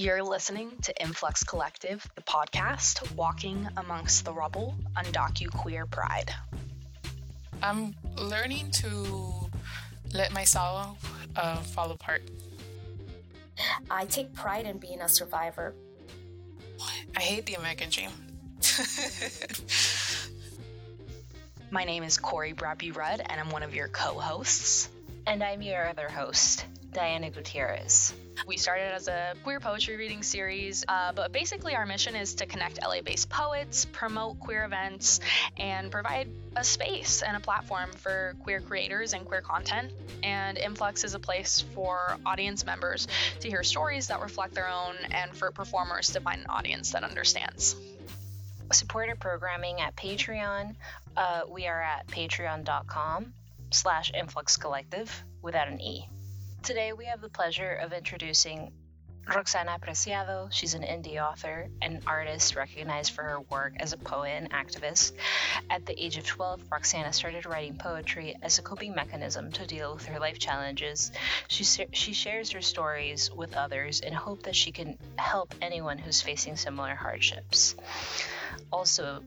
You're listening to Influx Collectiv, the podcast walking amongst the rubble, undocuqueer pride. I'm learning to let myself uh, fall apart. I take pride in being a survivor. I hate the American dream. My name is Cori Bratby-Rudd, and I'm one of your co hosts. And I'm your other host, Diana Gutierrez. We started as a queer poetry reading series, uh, but basically our mission is to connect LA based poets, promote queer events, and provide a space and a platform for queer creators and queer content. And Influx is a place for audience members to hear stories that reflect their own and for performers to find an audience that understands. Support our programming at Patreon. Uh, we are at patreon.com slash influx collectiv without an E. Today we have the pleasure of introducing Roxana Preciado. She's an indie author and artist recognized for her work as a poet and activist. At the age of 12, Roxana started writing poetry as a coping mechanism to deal with her life challenges. She, she shares her stories with others in hope that she can help anyone who's facing similar hardships. Also,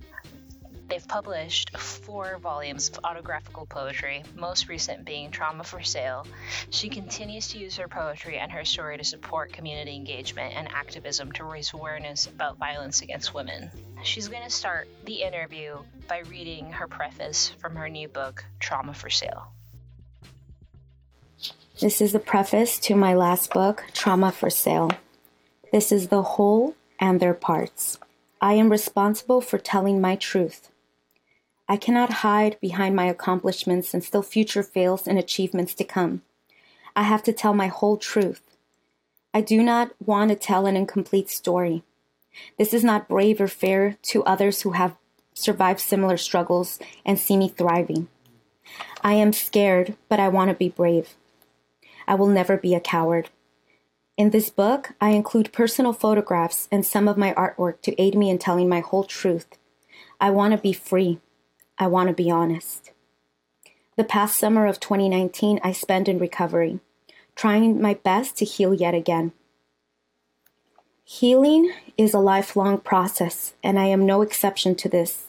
They've published four volumes of autographical poetry, most recent being Trauma for Sale. She continues to use her poetry and her story to support community engagement and activism to raise awareness about violence against women. She's going to start the interview by reading her preface from her new book, Trauma for Sale. This is the preface to my last book, Trauma for Sale. This is the whole and their parts. I am responsible for telling my truth. I cannot hide behind my accomplishments and still future fails and achievements to come. I have to tell my whole truth. I do not want to tell an incomplete story. This is not brave or fair to others who have survived similar struggles and see me thriving. I am scared, but I want to be brave. I will never be a coward. In this book, I include personal photographs and some of my artwork to aid me in telling my whole truth. I want to be free. I want to be honest. The past summer of 2019 I spent in recovery, trying my best to heal yet again. Healing is a lifelong process, and I am no exception to this.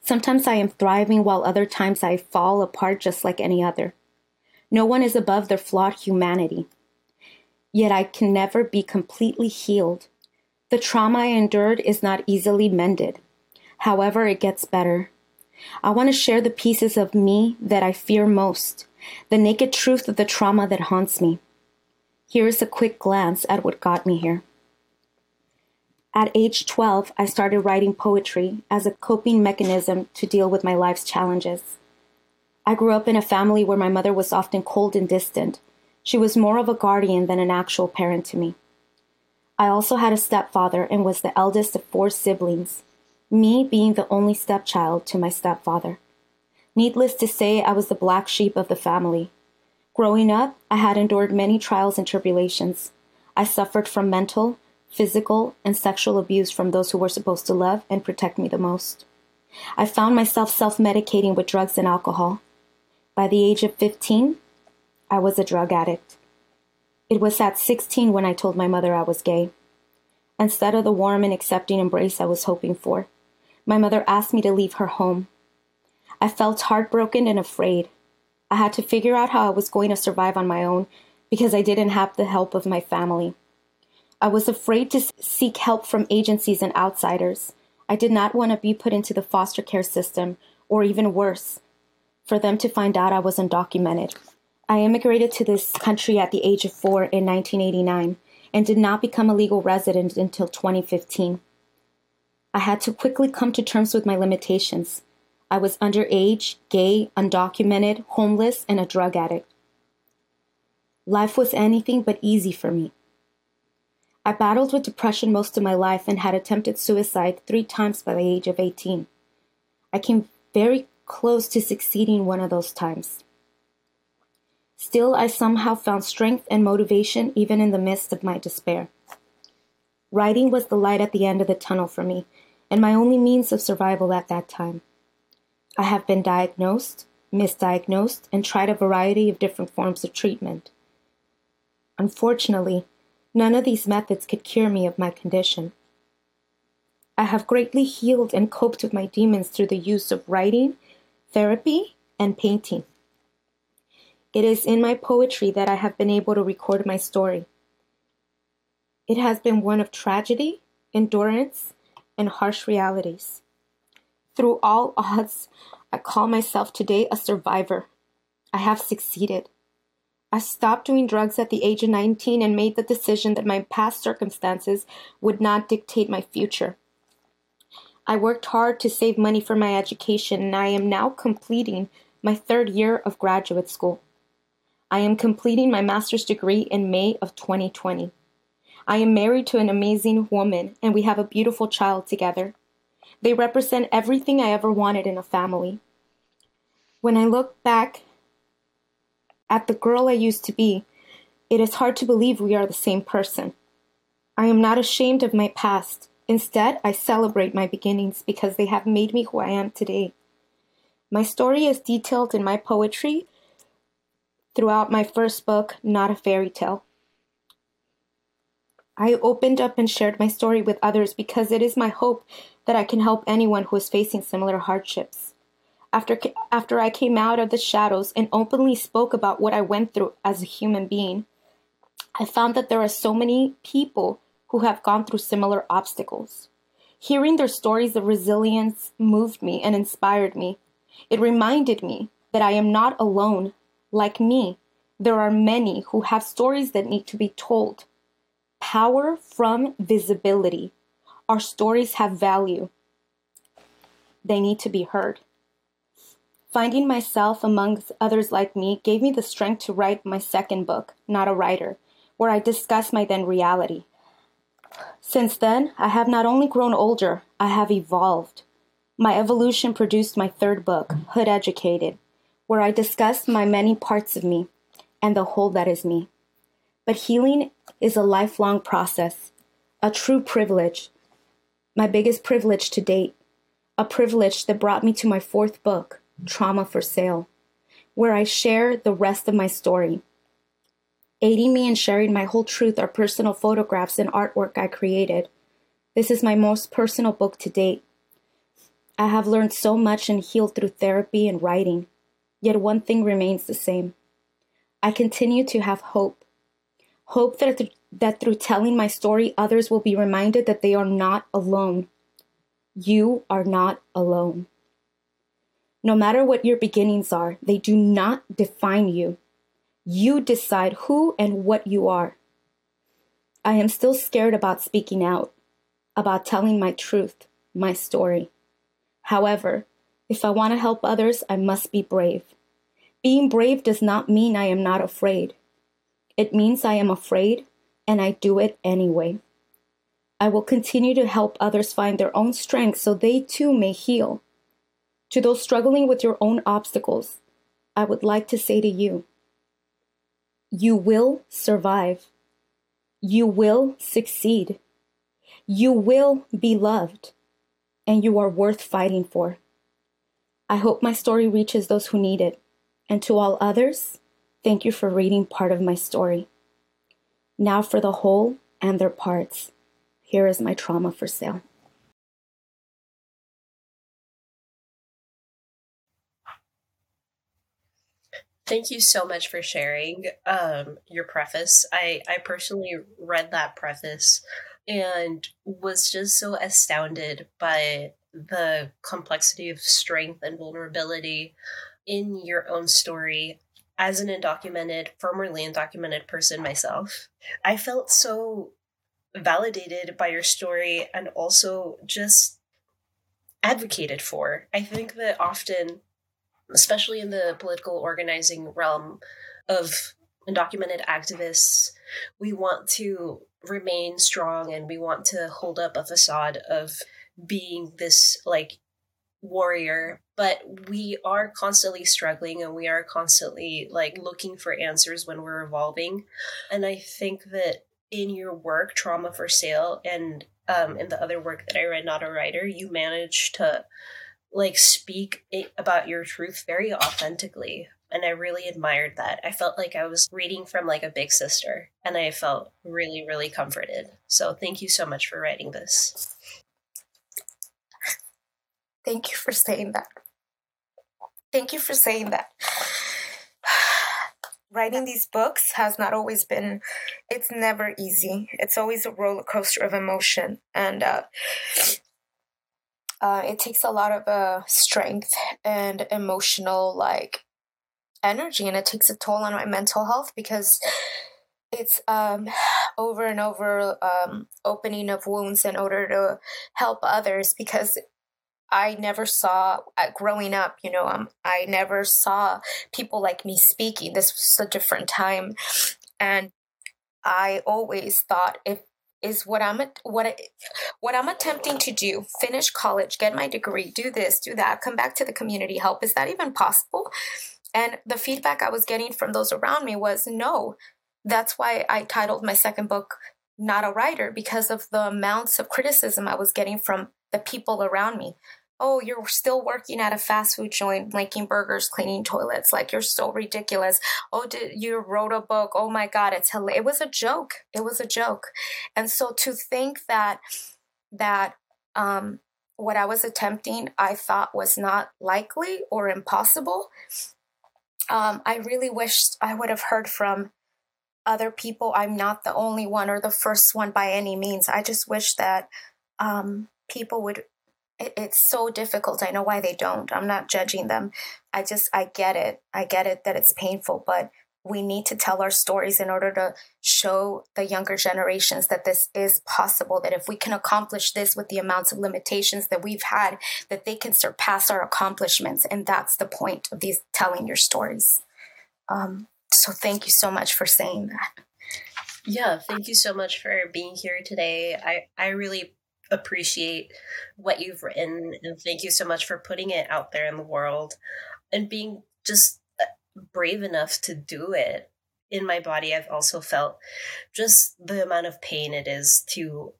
Sometimes I am thriving, while other times I fall apart just like any other. No one is above their flawed humanity. Yet I can never be completely healed. The trauma I endured is not easily mended. However, it gets better. I want to share the pieces of me that I fear most, the naked truth of the trauma that haunts me. Here is a quick glance at what got me here. At age 12, I started writing poetry as a coping mechanism to deal with my life's challenges. I grew up in a family where my mother was often cold and distant. She was more of a guardian than an actual parent to me. I also had a stepfather and was the eldest of four siblings me being the only stepchild to my stepfather. Needless to say, I was the black sheep of the family. Growing up, I had endured many trials and tribulations. I suffered from mental, physical, and sexual abuse from those who were supposed to love and protect me the most. I found myself self medicating with drugs and alcohol. By the age of 15, I was a drug addict. It was at 16 when I told my mother I was gay. Instead of the warm and accepting embrace I was hoping for, my mother asked me to leave her home. I felt heartbroken and afraid. I had to figure out how I was going to survive on my own because I didn't have the help of my family. I was afraid to seek help from agencies and outsiders. I did not want to be put into the foster care system, or even worse, for them to find out I was undocumented. I immigrated to this country at the age of four in 1989 and did not become a legal resident until 2015. I had to quickly come to terms with my limitations. I was underage, gay, undocumented, homeless, and a drug addict. Life was anything but easy for me. I battled with depression most of my life and had attempted suicide three times by the age of 18. I came very close to succeeding one of those times. Still, I somehow found strength and motivation even in the midst of my despair. Writing was the light at the end of the tunnel for me, and my only means of survival at that time. I have been diagnosed, misdiagnosed, and tried a variety of different forms of treatment. Unfortunately, None of these methods could cure me of my condition. I have greatly healed and coped with my demons through the use of writing, therapy, and painting. It is in my poetry that I have been able to record my story. It has been one of tragedy, endurance, and harsh realities. Through all odds, I call myself today a survivor. I have succeeded. I stopped doing drugs at the age of 19 and made the decision that my past circumstances would not dictate my future. I worked hard to save money for my education and I am now completing my third year of graduate school. I am completing my master's degree in May of 2020. I am married to an amazing woman and we have a beautiful child together. They represent everything I ever wanted in a family. When I look back at the girl I used to be, it is hard to believe we are the same person. I am not ashamed of my past. Instead, I celebrate my beginnings because they have made me who I am today. My story is detailed in my poetry throughout my first book, Not a Fairy Tale. I opened up and shared my story with others because it is my hope that I can help anyone who is facing similar hardships. After, after I came out of the shadows and openly spoke about what I went through as a human being, I found that there are so many people who have gone through similar obstacles. Hearing their stories of resilience moved me and inspired me. It reminded me that I am not alone. Like me, there are many who have stories that need to be told. Power from visibility. Our stories have value. They need to be heard. Finding myself amongst others like me gave me the strength to write my second book, Not a Writer, where I discuss my then reality. Since then, I have not only grown older, I have evolved. My evolution produced my third book, Hood Educated, where I discuss my many parts of me and the whole that is me. But healing is a lifelong process, a true privilege, my biggest privilege to date, a privilege that brought me to my fourth book, Trauma for Sale, where I share the rest of my story. Aiding me in sharing my whole truth are personal photographs and artwork I created. This is my most personal book to date. I have learned so much and healed through therapy and writing, yet one thing remains the same. I continue to have hope. Hope that, th- that through telling my story, others will be reminded that they are not alone. You are not alone. No matter what your beginnings are, they do not define you. You decide who and what you are. I am still scared about speaking out, about telling my truth, my story. However, if I want to help others, I must be brave. Being brave does not mean I am not afraid. It means I am afraid and I do it anyway. I will continue to help others find their own strength so they too may heal. To those struggling with your own obstacles, I would like to say to you, you will survive. You will succeed. You will be loved. And you are worth fighting for. I hope my story reaches those who need it. And to all others, thank you for reading part of my story. Now for the whole and their parts. Here is my trauma for sale. Thank you so much for sharing um, your preface. I, I personally read that preface and was just so astounded by the complexity of strength and vulnerability in your own story as an undocumented, formerly undocumented person myself. I felt so validated by your story and also just advocated for. I think that often especially in the political organizing realm of undocumented activists, we want to remain strong and we want to hold up a facade of being this like warrior but we are constantly struggling and we are constantly like looking for answers when we're evolving and i think that in your work trauma for sale and um, in the other work that i read not a writer you manage to like speak about your truth very authentically and I really admired that. I felt like I was reading from like a big sister, and I felt really, really comforted. So thank you so much for writing this. Thank you for saying that. Thank you for saying that. Writing these books has not always been, it's never easy. It's always a roller coaster of emotion. And uh, uh, it takes a lot of uh, strength and emotional, like, energy. And it takes a toll on my mental health because it's um, over and over um, opening of wounds in order to help others because I never saw uh, growing up, you know, um, I never saw people like me speaking. This was a different time. And I always thought if is what I'm what what I'm attempting to do, finish college, get my degree, do this, do that, come back to the community help. Is that even possible? And the feedback I was getting from those around me was no. That's why I titled my second book Not a Writer because of the amounts of criticism I was getting from the people around me oh, you're still working at a fast food joint, making burgers, cleaning toilets. Like you're so ridiculous. Oh, did you wrote a book? Oh my God, it's hilarious. It was a joke. It was a joke. And so to think that that um, what I was attempting, I thought was not likely or impossible. Um, I really wished I would have heard from other people. I'm not the only one or the first one by any means. I just wish that um, people would it, it's so difficult. I know why they don't. I'm not judging them. I just, I get it. I get it that it's painful, but we need to tell our stories in order to show the younger generations that this is possible that if we can accomplish this with the amounts of limitations that we've had that they can surpass our accomplishments and that's the point of these telling your stories um, so thank you so much for saying that yeah thank you so much for being here today i i really appreciate what you've written and thank you so much for putting it out there in the world and being just uh, brave enough to do it. In my body i've also felt just the amount of pain it is to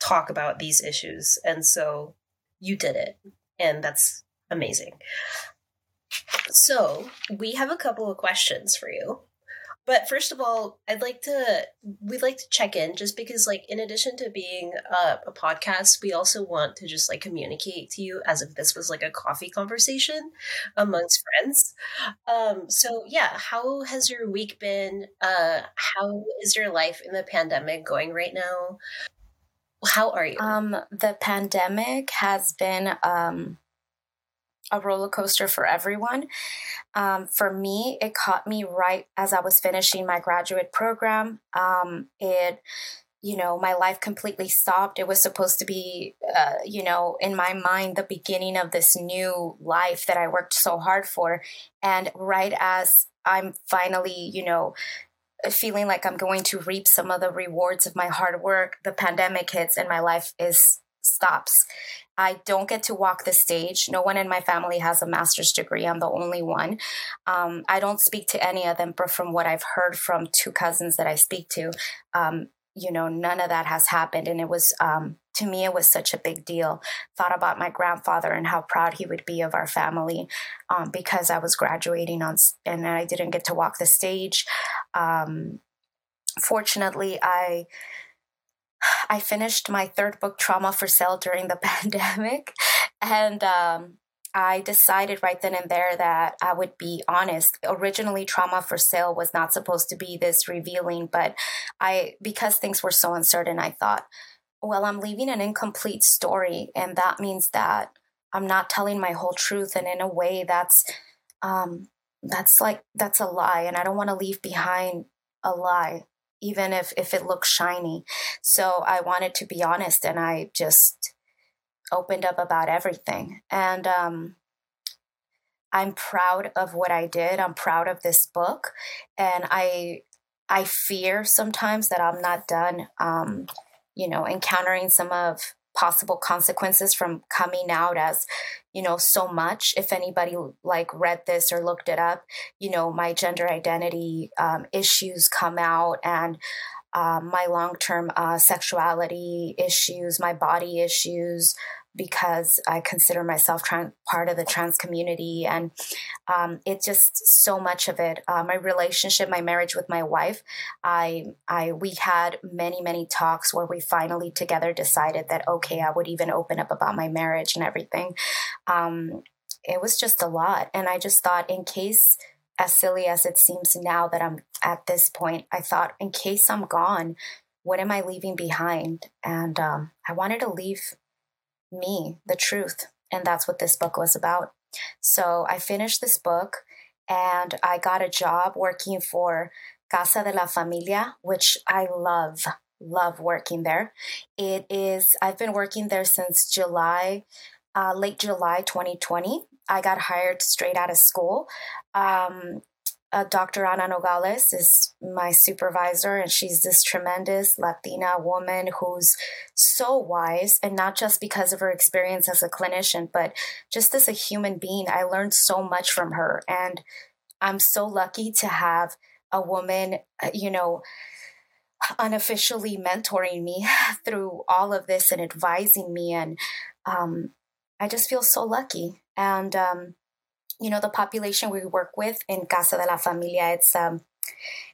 talk about these issues and so you did it and that's amazing. So we have a couple of questions for you but first of all, I'd like to we'd like to check in just because like in addition to being a, a, podcast, we also want to just like communicate to you as if this was like a coffee conversation amongst friends. Um so yeah, how has your week been? Uh how is your life in the pandemic going right now? How are you? Um the pandemic has been um a roller coaster for everyone. Um, for me, it caught me right as I was finishing my graduate program. Um, it, you know, my life completely stopped. It was supposed to be, uh, you know, in my mind, the beginning of this new life that I worked so hard for. And right as I'm finally, you know, feeling like I'm going to reap some of the rewards of my hard work, the pandemic hits and my life is stops. I don't get to walk the stage. No one in my family has a master's degree. I'm the only one. Um, I don't speak to any of them, but from what I've heard from two cousins that I speak to, um, you know, none of that has happened. And it was, um, to me, it was such a big deal. Thought about my grandfather and how proud he would be of our family um, because I was graduating on and I didn't get to walk the stage. Um, fortunately, I I finished my third book, Trauma for Sale, during the pandemic. And um, I decided right then and there that I would be honest. Originally, Trauma for Sale was not supposed to be this revealing, but I, because things were so uncertain, I thought, well, I'm leaving an incomplete story. And that means that I'm not telling my whole truth. And in a way, that's, um, that's like, that's a lie. And I don't want to leave behind a lie even if if it looks shiny. So I wanted to be honest, and I just opened up about everything. And um, I'm proud of what I did. I'm proud of this book, and I I fear sometimes that I'm not done. Um, you know, encountering some of possible consequences from coming out as you know so much. If anybody like read this or looked it up you know my gender identity um, issues come out and um, my long-term uh, sexuality issues my body issues because I consider myself trans, part of the trans community. And um, it's just so much of it. Uh, my relationship, my marriage with my wife, I, I, we had many, many talks where we finally together decided that, okay, I would even open up about my marriage and everything. Um, it was just a lot. And I just thought, in case, as silly as it seems now that I'm at this point, I thought, in case I'm gone, what am I leaving behind? And um, I wanted to leave me, the truth. And that's what this book was about. So I finished this book and I got a job working for Casa de la Familia, which I love, love working there. It is, I've been working there since July, uh, late July 2020. I got hired straight out of school. Um, uh, Dr. Ana Nogales is my supervisor, and she's this tremendous Latina woman who's so wise, and not just because of her experience as a clinician, but just as a human being. I learned so much from her, and I'm so lucky to have a woman, uh, you know, unofficially mentoring me through all of this and advising me. And um, I just feel so lucky. And um, you know, the population we work with in Casa de la Familia, it's um,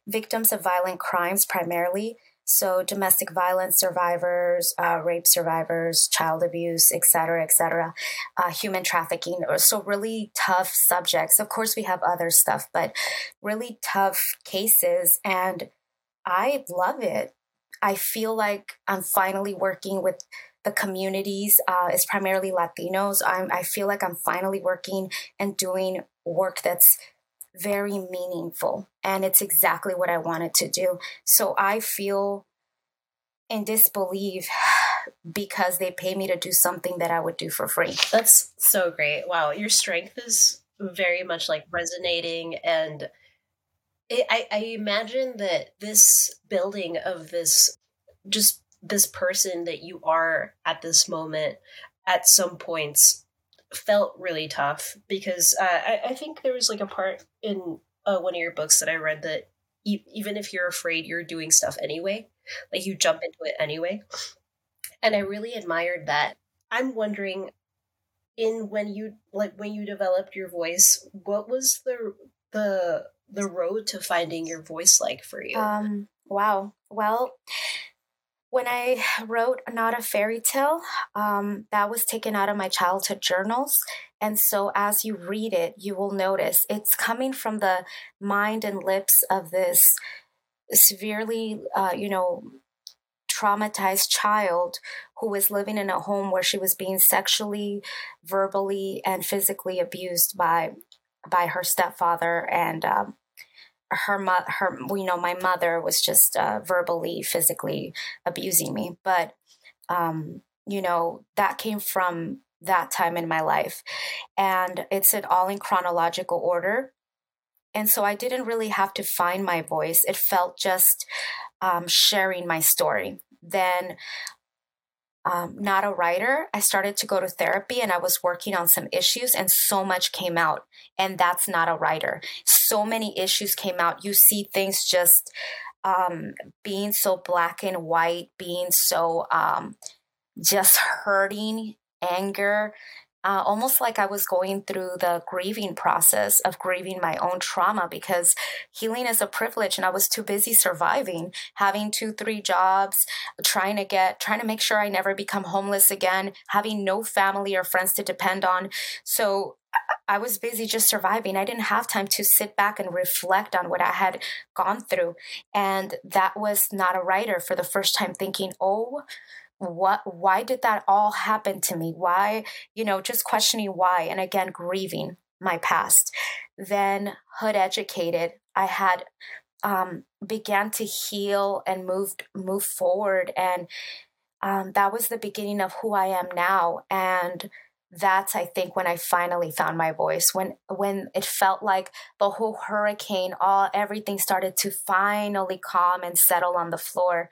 victims of violent crimes primarily. So domestic violence survivors, uh, rape survivors, child abuse, et cetera, et cetera, uh, human trafficking. So really tough subjects. Of course, we have other stuff, but really tough cases. And I love it. I feel like I'm finally working with the communities uh, is primarily Latinos. I'm, I feel like I'm finally working and doing work that's very meaningful, and it's exactly what I wanted to do. So I feel in disbelief because they pay me to do something that I would do for free. That's so great. Wow, your strength is very much like resonating and I, I imagine that this building of this just this person that you are at this moment at some points felt really tough because uh, I, I, think there was like a part in uh, one of your books that I read that e- even if you're afraid, you're doing stuff anyway. Like you jump into it anyway. And I really admired that. I'm wondering in when you like when you developed your voice, what was the the the road to finding your voice like for you? Um wow. Well, when I wrote Not a Fairy Tale, um, that was taken out of my childhood journals. And so as you read it, you will notice it's coming from the mind and lips of this severely, uh, you know, traumatized child who was living in a home where she was being sexually, verbally, and physically abused by by her stepfather and um, her mo- her you know my mother was just uh, verbally physically abusing me. But um you know that came from that time in my life. And it's it all in chronological order. And so i didn't really have to find my voice. It felt just um, sharing my story. Then um, not a writer, I started to go to therapy and I was working on some issues, and so much came out. And that's not a writer. So many issues came out. You see things just um, being so black and white, being so um, just hurting, anger, uh, almost like I was going through the grieving process of grieving my own trauma because healing is a privilege and I was too busy surviving, having two, three jobs, trying to get, trying to make sure I never become homeless again, having no family or friends to depend on. So I was busy just surviving. I didn't have time to sit back and reflect on what I had gone through. And that was not a writer for the first time thinking, oh, what why did that all happen to me why you know just questioning why and again grieving my past then hood educated i had um, began to heal and moved move forward and um, that was the beginning of who i am now and that's i think when i finally found my voice when when it felt like the whole hurricane all everything started to finally calm and settle on the floor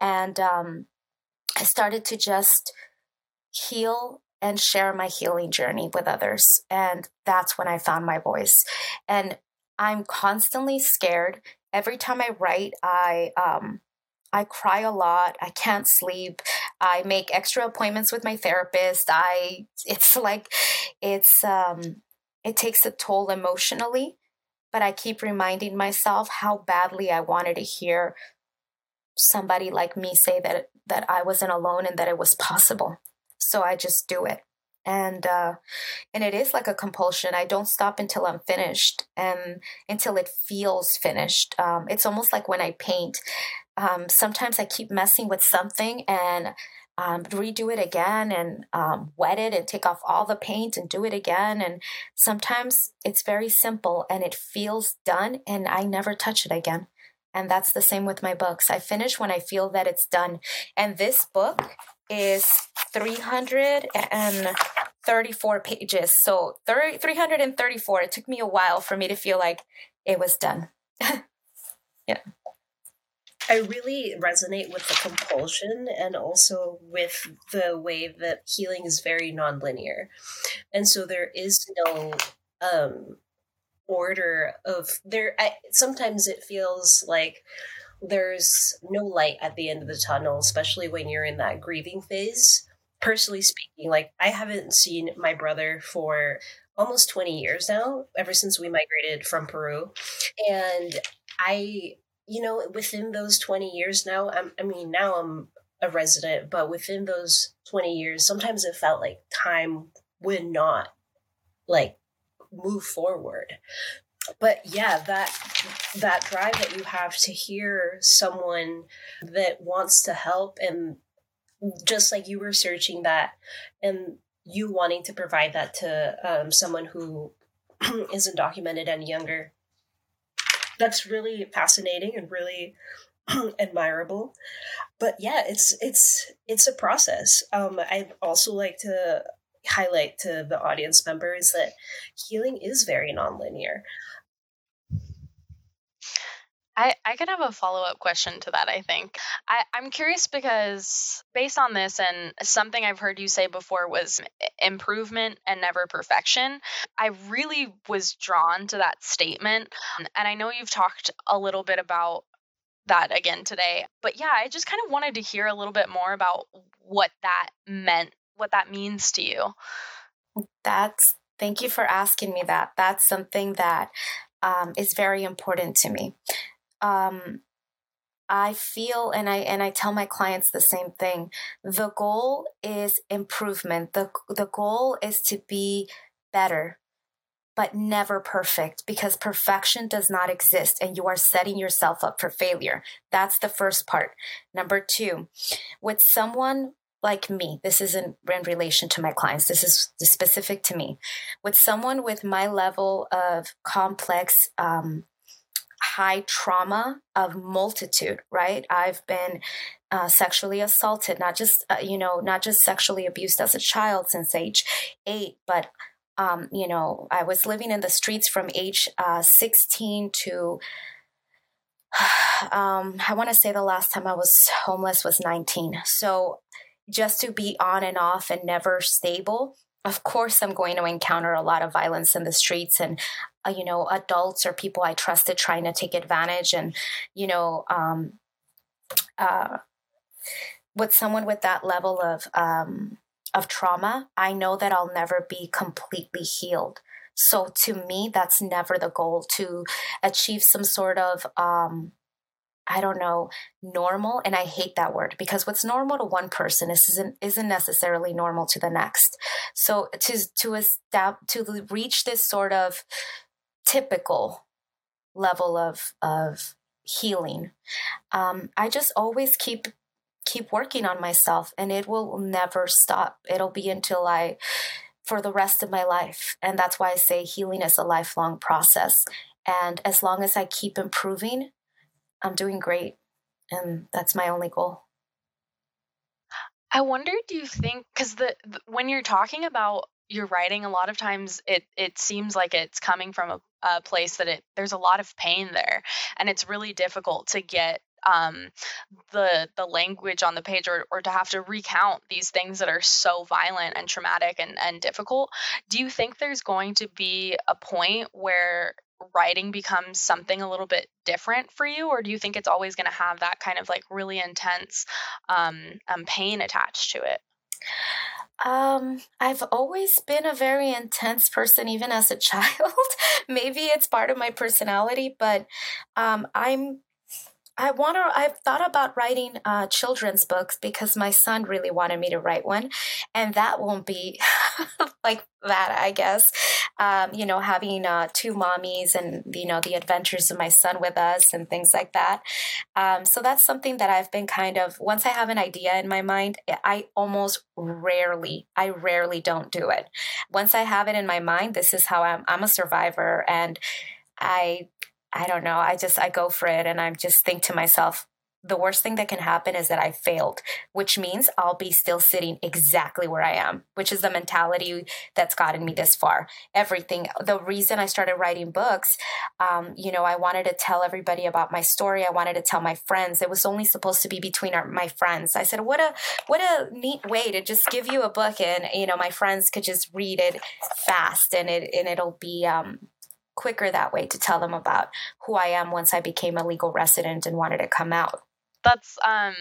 and um I started to just heal and share my healing journey with others. And that's when I found my voice. And I'm constantly scared. Every time I write, I um I cry a lot. I can't sleep. I make extra appointments with my therapist. I it's like it's um it takes a toll emotionally, but I keep reminding myself how badly I wanted to hear somebody like me say that that I wasn't alone and that it was possible. So I just do it. And uh and it is like a compulsion. I don't stop until I'm finished and until it feels finished. Um it's almost like when I paint. Um sometimes I keep messing with something and um, redo it again and um, wet it and take off all the paint and do it again. And sometimes it's very simple and it feels done, and I never touch it again. And that's the same with my books. I finish when I feel that it's done. And this book is 334 pages. So 30, 334. It took me a while for me to feel like it was done. yeah. I really resonate with the compulsion and also with the way that healing is very nonlinear. And so there is no um order of there I, sometimes it feels like there's no light at the end of the tunnel, especially when you're in that grieving phase. Personally speaking, like I haven't seen my brother for almost 20 years now, ever since we migrated from Peru. And I you know, within those 20 years now, I'm, I mean, now I'm a resident, but within those 20 years, sometimes it felt like time would not like move forward. But yeah, that that drive that you have to hear someone that wants to help and just like you were searching that and you wanting to provide that to um, someone who isn't documented any younger that's really fascinating and really admirable. But yeah, it's it's it's a process. Um, I'd also like to highlight to the audience members that healing is very nonlinear. I, I could have a follow up question to that, I think. I, I'm curious because, based on this, and something I've heard you say before was improvement and never perfection, I really was drawn to that statement. And I know you've talked a little bit about that again today. But yeah, I just kind of wanted to hear a little bit more about what that meant, what that means to you. That's, thank you for asking me that. That's something that um, is very important to me um, I feel and I and I tell my clients the same thing. The goal is improvement. The the goal is to be better, but never perfect because perfection does not exist and you are setting yourself up for failure. That's the first part. Number 2, with someone like me, this isn't in relation to my clients, this is specific to me. With someone with my level of complex um, high trauma of multitude, right? I've been uh, sexually assaulted, not just, uh, you know, not just sexually abused as a child since age eight, but, um, you know, I was living in the streets from age uh, 16 to, um, I want to say the last time I was homeless was 19. So just to be on and off and never stable of course i'm going to encounter a lot of violence in the streets and uh, you know adults or people i trusted trying to take advantage and you know um, uh, with someone with that level of um, of trauma i know that i'll never be completely healed so to me that's never the goal to achieve some sort of um, I don't know, normal. And I hate that word because what's normal to one person isn't isn't necessarily normal to the next. So to to establish to reach this sort of typical level of of healing, um, I just always keep keep working on myself, and it will never stop. It'll be until I for the rest of my life. And that's why I say healing is a lifelong process. And as long as I keep improving, I'm doing great. And that's my only goal. I wonder, do you think, because the, the, when you're talking about your writing, a lot of times it it seems like it's coming from a, a place that it there's a lot of pain there, and it's really difficult to get um, the the language on the page or, or to have to recount these things that are so violent and traumatic and, and difficult. Do you think there's going to be a point where writing becomes something a little bit different for you? Or do you think it's always going to have that kind of like really intense um, um, pain attached to it um, I've always been a very intense person, even as a child. Maybe it's part of my personality, but um, I'm I want to. I've thought about writing uh, children's books because my son really wanted me to write one, and that won't be like that, I guess. Um, you know, having uh, two mommies and you know the adventures of my son with us and things like that. Um, so that's something that I've been kind of. Once I have an idea in my mind, I almost rarely, I rarely don't do it. Once I have it in my mind, this is how I'm. I'm a survivor, and I I don't know. I just I go for it and I just think to myself, the worst thing that can happen is that I failed, which means I'll be still sitting exactly where I am, which is the mentality that's gotten me this far. Everything. The reason I started writing books, um, you know, I wanted to tell everybody about my story. I wanted to tell my friends. It was only supposed to be between our, my friends. I said, what a what a neat way to just give you a book and you know my friends could just read it fast and it and it'll be um, quicker that way to tell them about who I am once I became a legal resident and wanted to come out. That's um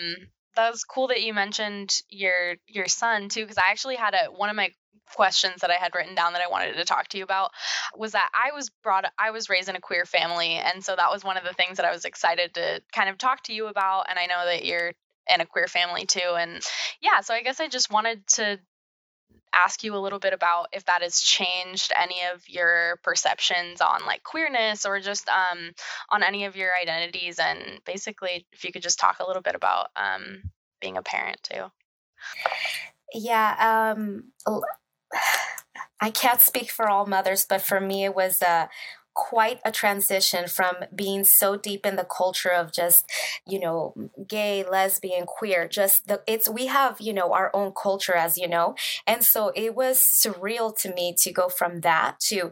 that's cool that you mentioned your your son too because I actually had a one of my questions that I had written down that I wanted to talk to you about was that I was brought I was raised in a queer family and so that was one of the things that I was excited to kind of talk to you about and I know that you're in a queer family too and yeah so I guess I just wanted to ask you a little bit about if that has changed any of your perceptions on like queerness or just um, on any of your identities? And basically if you could just talk a little bit about um, being a parent too. Yeah um, i can't speak for all mothers but for me it was a quite a transition from being so deep in the culture of just you know gay lesbian queer just the it's we have you know our own culture as you know. And so it was surreal to me to go from that to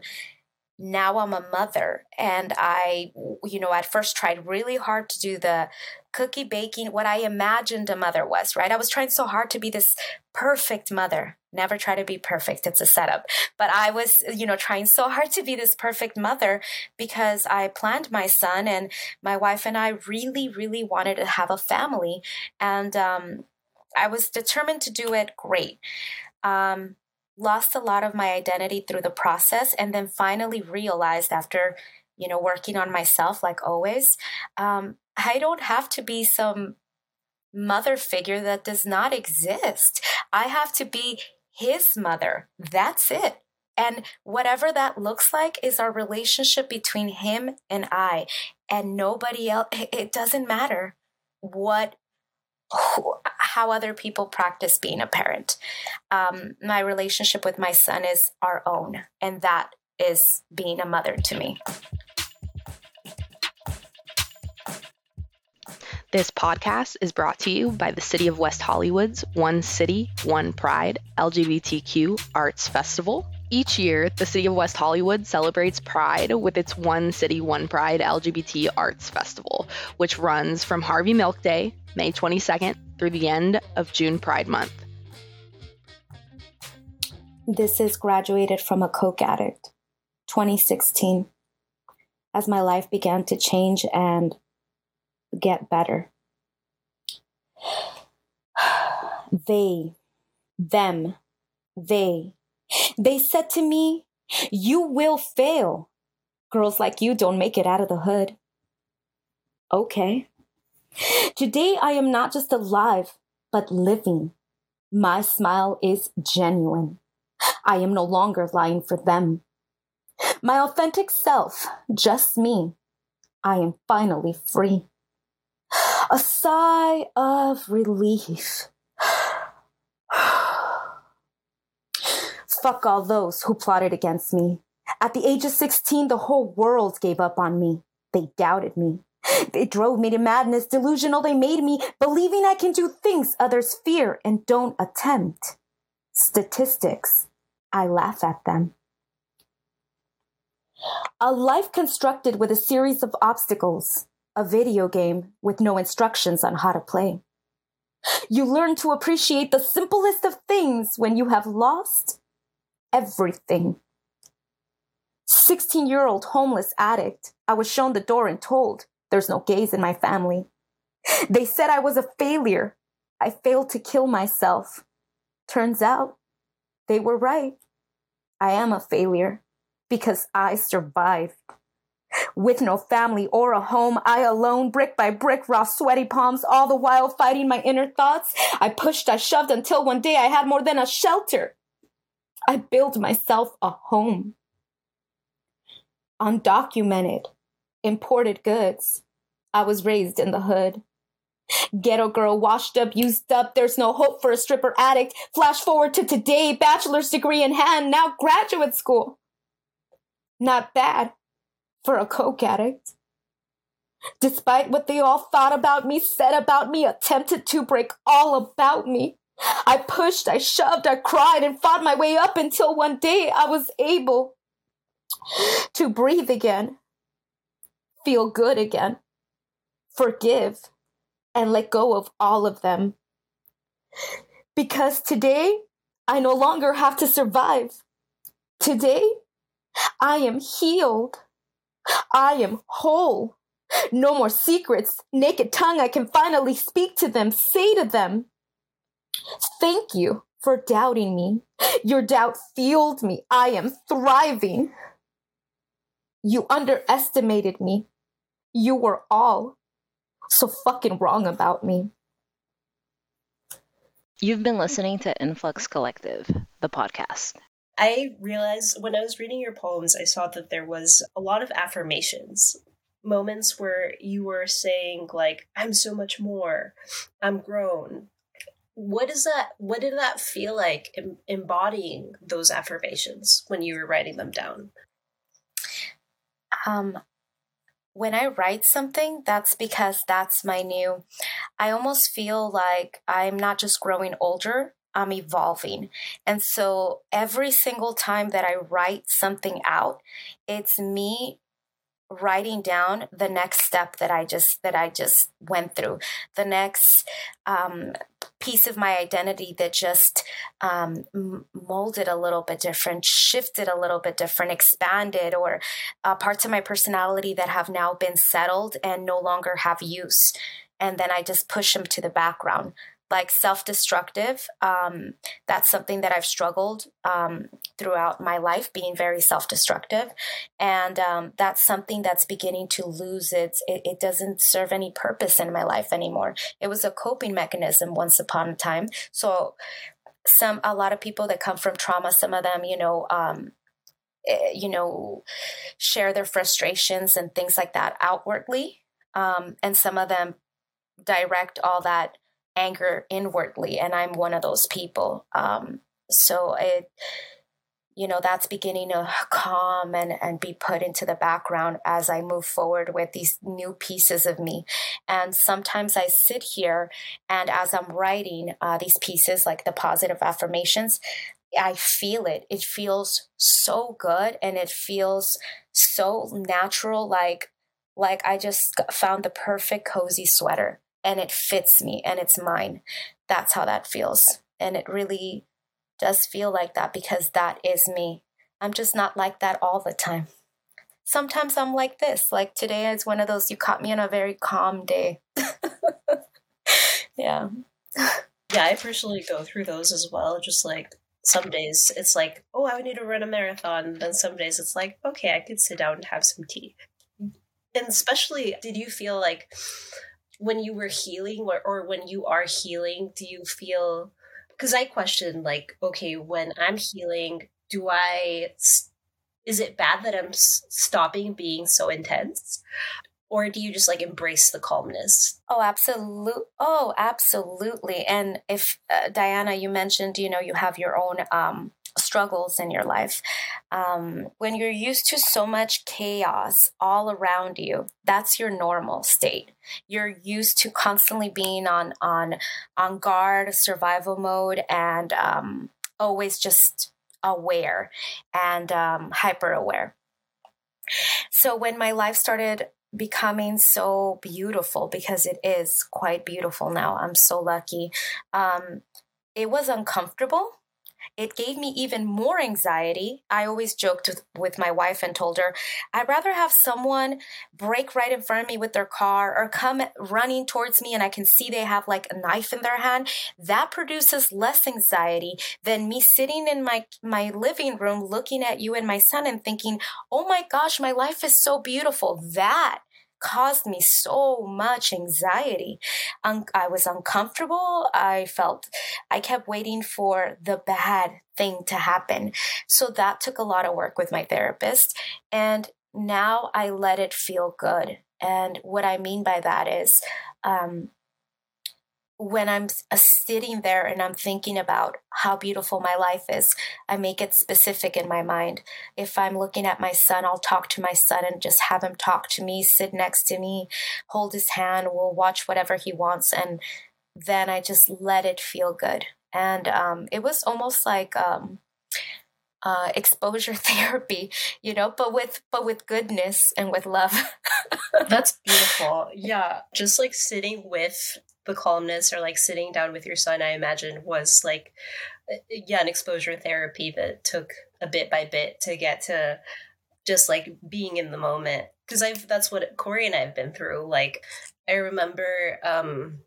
now I'm a mother and I, you know, at first tried really hard to do the cookie baking, what I imagined a mother was, right? I was trying so hard to be this perfect mother. Never try to be perfect. It's a setup. But I was, you know, trying so hard to be this perfect mother because I planned my son and my wife and I really, really wanted to have a family. And um, I was determined to do it great. Um, lost a lot of my identity through the process and then finally realized after you know working on myself like always um, i don't have to be some mother figure that does not exist. I have to be his mother. That's it. And whatever that looks like is our relationship between him and i. And nobody else it doesn't matter what how other people practice being a parent. Um, my relationship with my son is our own, and that is being a mother to me. This podcast is brought to you by the City of West Hollywood's One City, One Pride LGBTQ Arts Festival. Each year, the City of West Hollywood celebrates Pride with its One City, One Pride LGBT Arts Festival, which runs from Harvey Milk Day May 22nd through the end of June Pride Month. This is graduated from a Coke addict, 2016, as my life began to change and get better. They, them, they, they said to me, You will fail. Girls like you don't make it out of the hood. Okay. Today, I am not just alive, but living. My smile is genuine. I am no longer lying for them. My authentic self, just me. I am finally free. A sigh of relief. Fuck all those who plotted against me. At the age of 16, the whole world gave up on me. They doubted me. They drove me to madness, delusional. They made me believing I can do things others fear and don't attempt. Statistics. I laugh at them. A life constructed with a series of obstacles. A video game with no instructions on how to play. You learn to appreciate the simplest of things when you have lost everything. 16 year old homeless addict, I was shown the door and told there's no gays in my family. They said I was a failure. I failed to kill myself. Turns out they were right. I am a failure because I survived. With no family or a home, I alone, brick by brick, raw, sweaty palms, all the while fighting my inner thoughts. I pushed, I shoved until one day I had more than a shelter. I built myself a home. Undocumented, imported goods. I was raised in the hood. Ghetto girl, washed up, used up. There's no hope for a stripper addict. Flash forward to today, bachelor's degree in hand, now graduate school. Not bad for a coke addict. Despite what they all thought about me, said about me, attempted to break all about me. I pushed, I shoved, I cried, and fought my way up until one day I was able to breathe again, feel good again, forgive, and let go of all of them. Because today, I no longer have to survive. Today, I am healed. I am whole. No more secrets. Naked tongue, I can finally speak to them, say to them, Thank you for doubting me. Your doubt fueled me. I am thriving. You underestimated me. You were all so fucking wrong about me. You've been listening to Influx Collectiv, the podcast. I realized when I was reading your poems, I saw that there was a lot of affirmations, moments where you were saying, like, I'm so much more, I'm grown. What is that? What did that feel like em- embodying those affirmations when you were writing them down? Um, when I write something, that's because that's my new. I almost feel like I'm not just growing older, I'm evolving. And so every single time that I write something out, it's me writing down the next step that I just that I just went through, the next um, piece of my identity that just um, molded a little bit different, shifted a little bit different, expanded, or uh, parts of my personality that have now been settled and no longer have use. And then I just push them to the background like self-destructive um, that's something that i've struggled um, throughout my life being very self-destructive. And um, that's something that's beginning to lose its it, it, doesn't serve any purpose in my life anymore. It was a coping mechanism once upon a time. So some a lot of people that come from trauma some of them you know um, eh, you know share their frustrations and things like that outwardly. Um, and some of them direct all that anger inwardly and i'm one of those people. Um, so it you know that's beginning to calm and and be put into the background as i move forward with these new pieces of me. And sometimes i sit here and as i'm writing uh, these pieces like the positive affirmations I feel it. It feels so good and it feels so natural like like I just found the perfect cozy sweater and it fits me and it's mine. That's how that feels. And it really does feel like that because that is me. I'm just not like that all the time. Sometimes I'm like this. Like today is one of those you caught me on a very calm day. yeah. Yeah, I personally go through those as well. Just like some days it's like, oh, I need to run a marathon. Then some days it's like, okay, I could sit down and have some tea. And especially, did you feel like when you were healing or, or when you are healing, do you feel because I question like, okay, when I'm healing, do I is it bad that I'm stopping being so intense? Or do you just like embrace the calmness? Oh, absolutely. Oh, absolutely. And if uh, Diana, you mentioned, you know, you have your own um, struggles in your life. Um, when you're used to so much chaos all around you, that's your normal state. You're used to constantly being on on on guard, survival mode, and um, always just aware and um, hyper aware. So when my life started becoming so beautiful because it is quite beautiful now. I'm so lucky. Um, it was uncomfortable it gave me even more anxiety. I always joked with, with my wife and told her, I'd rather have someone break right in front of me with their car or come running towards me and I can see they have like a knife in their hand. That produces less anxiety than me sitting in my, my living room looking at you and my son and thinking, oh my gosh, my life is so beautiful. That caused me so much anxiety. I was uncomfortable. I felt I kept waiting for the bad thing to happen. So that took a lot of work with my therapist. And now I let it feel good. And what I mean by that is, um, when I'm uh, sitting there and I'm thinking about how beautiful my life is, I make it specific in my mind. If I'm looking at my son, I'll talk to my son and just have him talk to me, sit next to me, hold his hand, we'll watch whatever he wants. And then I just let it feel good. And um, it was almost like, um, uh, exposure therapy, you know, but with but with goodness and with love. That's beautiful. Yeah, just like sitting with the calmness or like sitting down with your son, I imagine was like, uh, yeah, an exposure therapy that took a bit by bit to get to just like being in the moment. Because I've that's what Cori and I have been through. Like, I remember um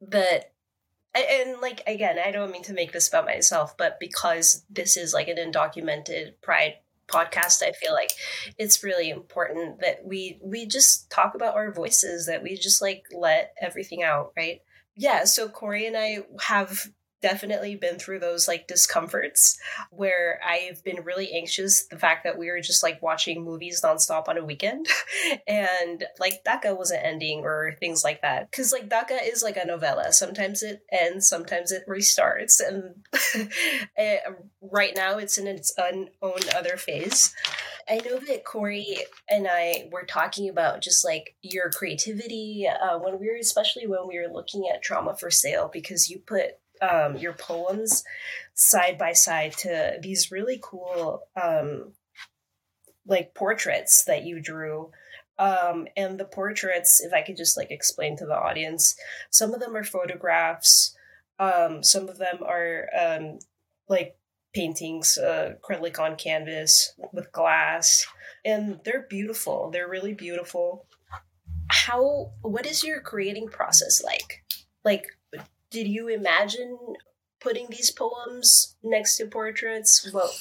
that and like again i don't mean to make this about myself but because this is like an undocumented pride podcast i feel like it's really important that we we just talk about our voices that we just like let everything out right? Yeah so cori and i have definitely been through those like discomforts where I've been really anxious. The fact that we were just like watching movies nonstop on a weekend and like DACA wasn't ending or things like that. Cause like DACA is like a novella. Sometimes it ends, sometimes it restarts. And eh, right now it's in its own, own other phase. I know that Cori and I were talking about just like your creativity uh, when we were, especially when we were looking at Trauma for Sale, because you put um, your poems side by side to these really cool um, like portraits that you drew. Um, and the portraits if i could just like explain to the audience some of them are photographs um, some of them are um, like paintings uh, acrylic on canvas with glass. And they're beautiful. They're really beautiful. How what is your creating process like? Like did you imagine putting these poems next to portraits? Well,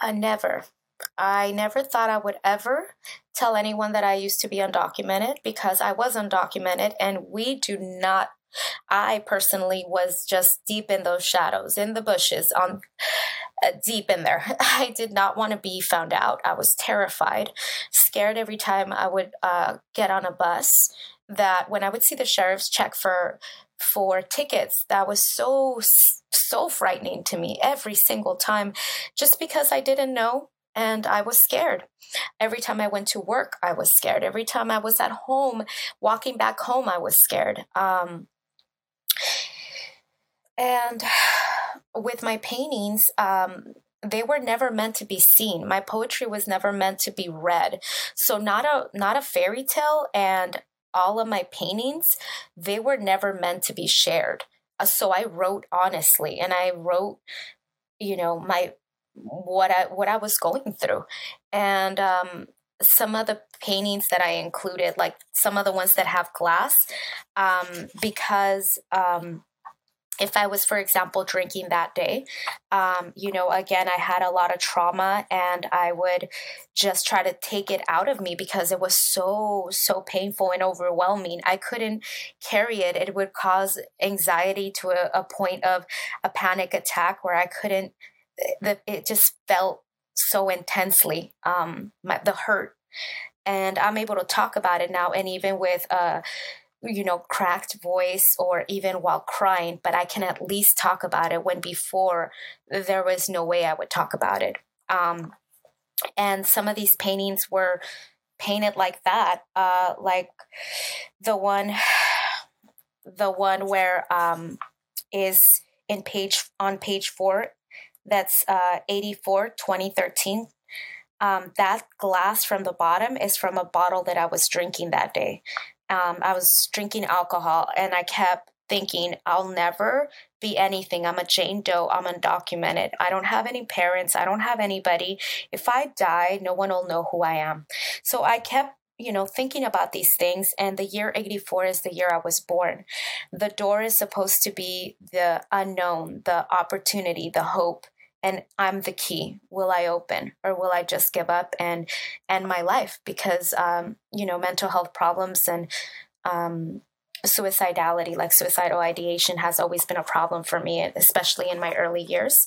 I never. I never thought I would ever tell anyone that I used to be undocumented because I was undocumented and we do not I personally was just deep in those shadows, in the bushes, on uh, deep in there. I did not want to be found out. I was terrified, scared every time I would uh, get on a bus. That when I would see the sheriff's check for for tickets that was so so frightening to me every single time just because I didn't know and I was scared. Every time I went to work, I was scared. Every time I was at home, walking back home, I was scared. Um, and with my paintings, um, they were never meant to be seen. My poetry was never meant to be read. So not a not a fairy tale and all of my paintings, they were never meant to be shared. Uh, so I wrote honestly and I wrote, you know, my what I what I was going through. And um some of the paintings that I included, like some of the ones that have glass, um, because um, if I was, for example, drinking that day, um, you know, again, I had a lot of trauma and I would just try to take it out of me because it was so, so painful and overwhelming. I couldn't carry it. It would cause anxiety to a, a point of a panic attack where I couldn't, the, it just felt so intensely, um, my, the hurt. And I'm able to talk about it now. And even with, uh, you know, cracked voice or even while crying, but I can at least talk about it when before there was no way I would talk about it. Um, and some of these paintings were painted like that, uh, like the one, the one where um, is in page on page four. That's uh, 84 2013 um, that glass from the bottom is from a bottle that I was drinking that day um, I was drinking alcohol and I kept thinking I'll never be anything. I'm a Jane Doe. I'm undocumented. I don't have any parents. I don't have anybody. If I die, no one will know who I am. So I kept you know, thinking about these things, and the year 84 is the year I was born. The door is supposed to be the unknown, the opportunity, the hope, and I'm the key. Will I open or will I just give up and end my life? Because, um, you know, mental health problems and um, suicidality, like suicidal ideation, has always been a problem for me, especially in my early years.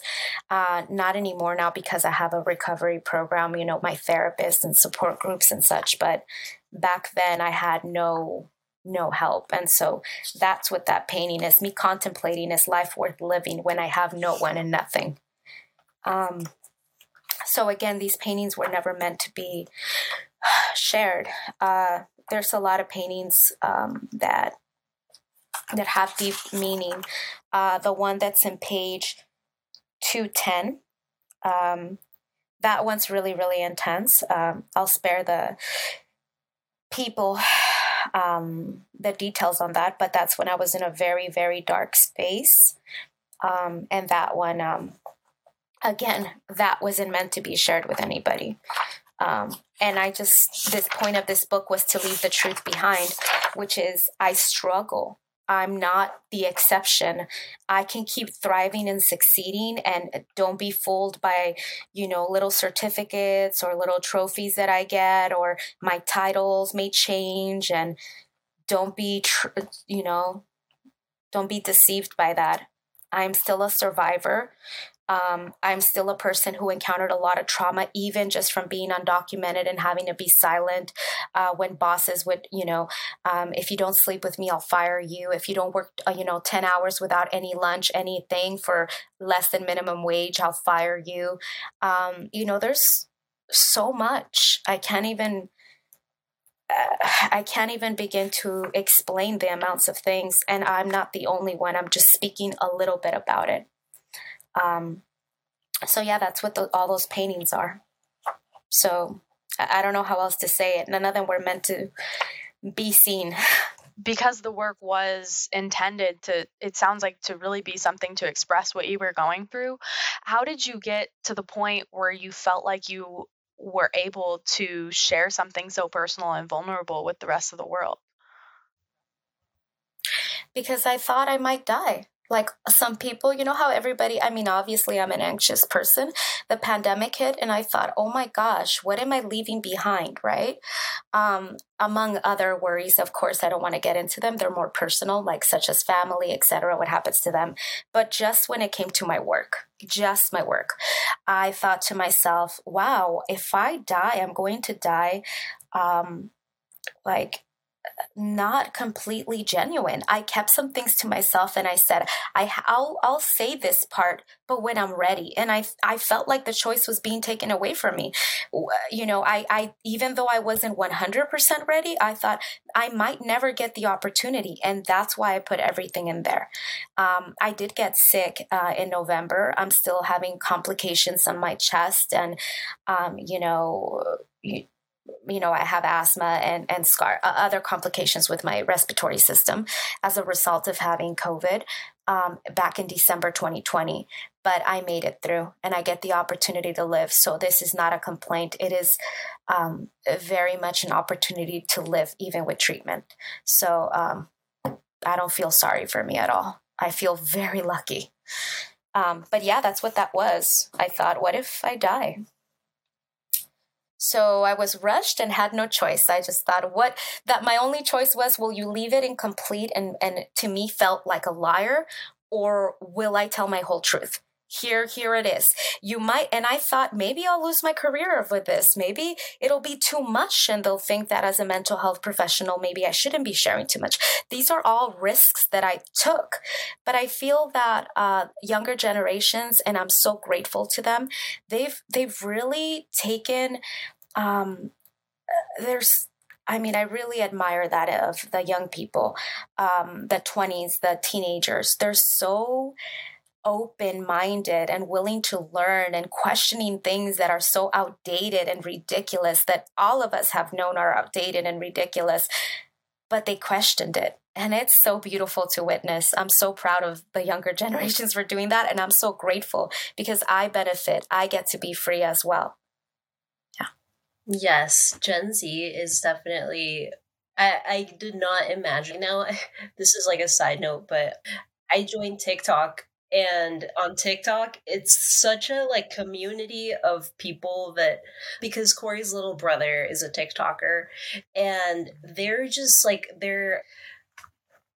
Uh, not anymore now because I have a recovery program, you know, my therapist and support groups and such. But back then, I had no no help and so that's what that painting is me contemplating is life worth living when i have no one and nothing um so again these paintings were never meant to be shared uh there's a lot of paintings um, that that have deep meaning. Uh, the one that's in page 210, um, that one's really, really intense. Um, I'll spare the people um, the details on that, but that's when I was in a very, very dark space. Um, and that one, um, again, that wasn't meant to be shared with anybody. Um, and I just, this point of this book was to leave the truth behind, which is I struggle I'm not the exception. I can keep thriving and succeeding and don't be fooled by, you know, little certificates or little trophies that I get or my titles may change and don't be, tr- you know, don't be deceived by that. I'm still a survivor. Um, I'm still a person who encountered a lot of trauma, even just from being undocumented and having to be silent uh, when bosses would, you know, um, if you don't sleep with me, I'll fire you. If you don't work, uh, you know, 10 hours without any lunch, anything for less than minimum wage, I'll fire you. Um, you know, there's so much. I can't even. Uh, I can't even begin to explain the amounts of things, and I'm not the only one. I'm just speaking a little bit about it. Um, so yeah, that's what the, all those paintings are. So I, I don't know how else to say it. None of them were meant to be seen. because the work was intended to it sounds like to really be something to express what you were going through how did you get to the point where you felt like you were able to share something so personal and vulnerable with the rest of the world because i thought i might die like some people, you know how everybody, I mean, obviously I'm an anxious person. The pandemic hit and I thought, oh my gosh, what am I leaving behind, right? Um, among other worries, of course, I don't want to get into them. They're more personal, like such as family, etc., what happens to them. But just when it came to my work, just my work, I thought to myself, wow, if I die, I'm going to die um, like not completely genuine. I kept some things to myself and I said, I, I'll, I'll say this part, but when I'm ready. And I, I felt like the choice was being taken away from me. You know, I, I, even though I wasn't 100% ready, I thought I might never get the opportunity. And that's why I put everything in there. Um, I did get sick uh, in November. I'm still having complications on my chest and, um, you know, you know, I have asthma and, and scar, uh, other complications with my respiratory system as a result of having COVID um, back in December 2020. But I made it through and I get the opportunity to live. So this is not a complaint. It is um, very much an opportunity to live even with treatment. So um, I don't feel sorry for me at all. I feel very lucky. Um, but yeah, that's what that was. I thought, what if I die? So I was rushed and had no choice. I just thought what that my only choice was will you leave it incomplete and and to me felt like a liar or will I tell my whole truth? Here here it is. You might and I thought maybe I'll lose my career with this. Maybe it'll be too much and they'll think that as a mental health professional maybe I shouldn't be sharing too much. These are all risks that I took. But I feel that uh, younger generations and I'm so grateful to them. They've they've really taken um, there's I mean, I really admire that of the young people, um, the 20s, the teenagers. They're so open minded and willing to learn and questioning things that are so outdated and ridiculous that all of us have known are outdated and ridiculous. but they questioned it. And it's so beautiful to witness. I'm so proud of the younger generations for doing that. And I'm so grateful because I benefit. I get to be free as well. Yeah. Yes, Gen Z is definitely. I, I did not imagine. Now, this is like a side note, but I joined TikTok and on TikTok it's such a like community of people that because Cori's little brother is a TikToker and they're just like they're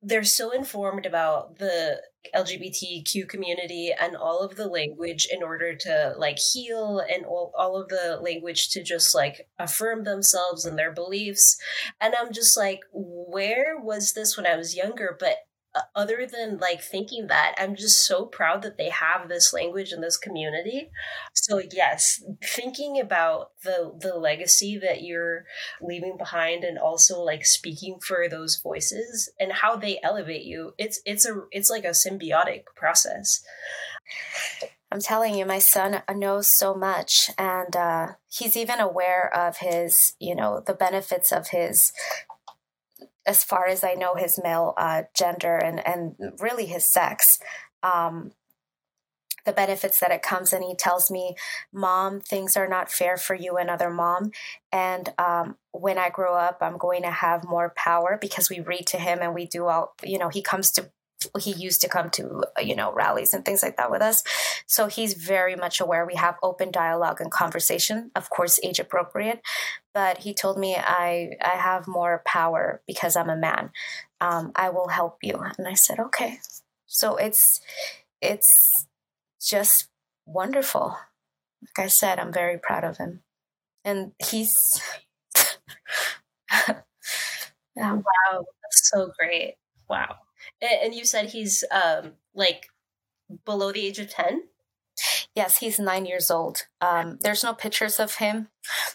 they're so informed about the LGBTQ community and all of the language in order to like heal and all, all of the language to just like affirm themselves and their beliefs. And I'm just like, where was this when I was younger? But other than like thinking that i'm just so proud that they have this language in this community. So yes thinking about the the legacy that you're leaving behind and also like speaking for those voices and how they elevate you it's it's a it's like a symbiotic process. I'm telling you, my son knows so much, and uh, he's even aware of his, you know, the benefits of his as far as I know, his male uh, gender and and really his sex. Um, the benefits that it comes and he tells me mom things are not fair for you and other mom and um, when i grow up i'm going to have more power because we read to him and we do all you know he comes to he used to come to you know rallies and things like that with us. So he's very much aware we have open dialogue and conversation of course age appropriate. But he told me i i have more power because i'm a man. Um, i will help you. And i said okay. So it's it's just wonderful. Like i said i'm very proud of him. And he's wow that's so great. Wow and you said he's um like below the age of 10? Yes, he's nine years old. Um, there's no pictures of him.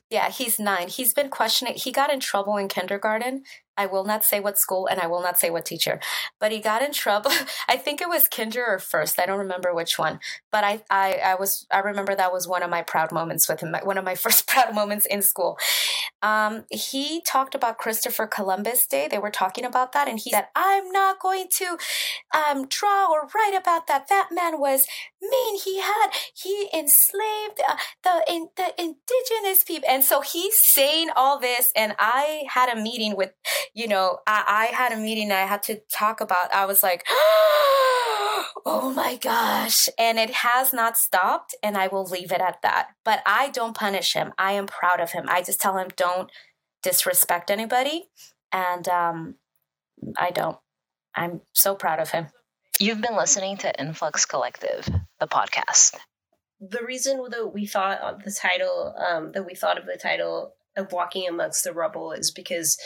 Yeah, he's nine. He's been questioning. He got in trouble in kindergarten I will not say what school and I will not say what teacher, but he got in trouble. I think it was kinder or first. I don't remember which one, but I, I, I was, I remember that was one of my proud moments with him. One of my first proud moments in school. Um, he talked about Christopher Columbus Day. They were talking about that, and he said, "I'm not going to um, draw or write about that. That man was mean. He had he enslaved uh, the in, the indigenous people." And so he's saying all this, and I had a meeting with you know, I, I had a meeting I had to talk about. I was like, oh my gosh. And it has not stopped, and I will leave it at that. But I don't punish him. I am proud of him. I just tell him, don't disrespect anybody. And um, I don't. I'm so proud of him. You've been listening to Influx Collectiv, the podcast. The reason that we thought of the title, um, that we thought of the title of Walking Amongst the Rubble is because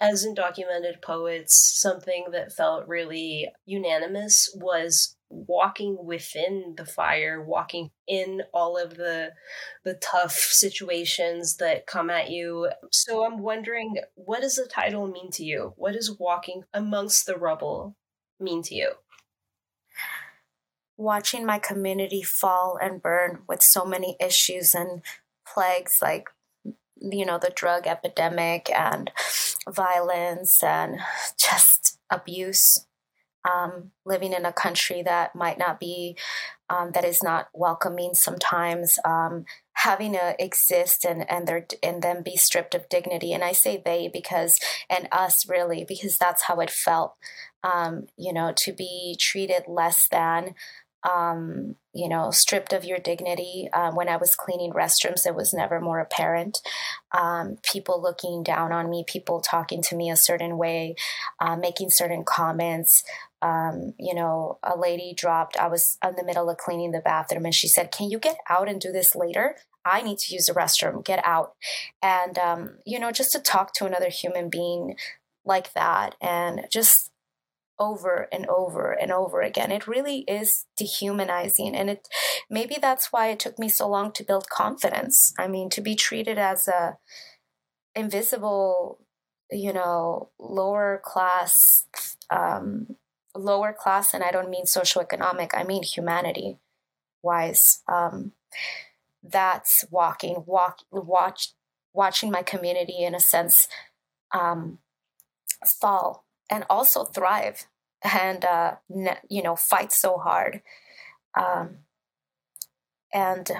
as undocumented poets, something that felt really unanimous was walking within the fire, walking in all of the the tough situations that come at you. So I'm wondering, what does the title mean to you? What does walking amongst the rubble mean to you? Watching my community fall and burn with so many issues and plagues like you know the drug epidemic and violence and just abuse um, living in a country that might not be um, that is not welcoming sometimes um, having to exist and and their and then be stripped of dignity. And i say they because and us really because that's how it felt um, you know to be treated less than um, you know, stripped of your dignity. Uh, when I was cleaning restrooms, it was never more apparent. Um, people looking down on me, people talking to me a certain way, uh, making certain comments. Um, you know, a lady dropped, I was in the middle of cleaning the bathroom and she said, Can you get out and do this later? I need to use the restroom, get out. And, um, you know, just to talk to another human being like that and just over and over and over again. It really is dehumanizing. And it maybe that's why it took me so long to build confidence. I mean, to be treated as a invisible, you know, lower class, um, lower class, and I don't mean socioeconomic, I mean humanity wise. Um, that's walking, walk, watch, watching my community in a sense um, fall and also thrive and uh, you know fight so hard. Um, and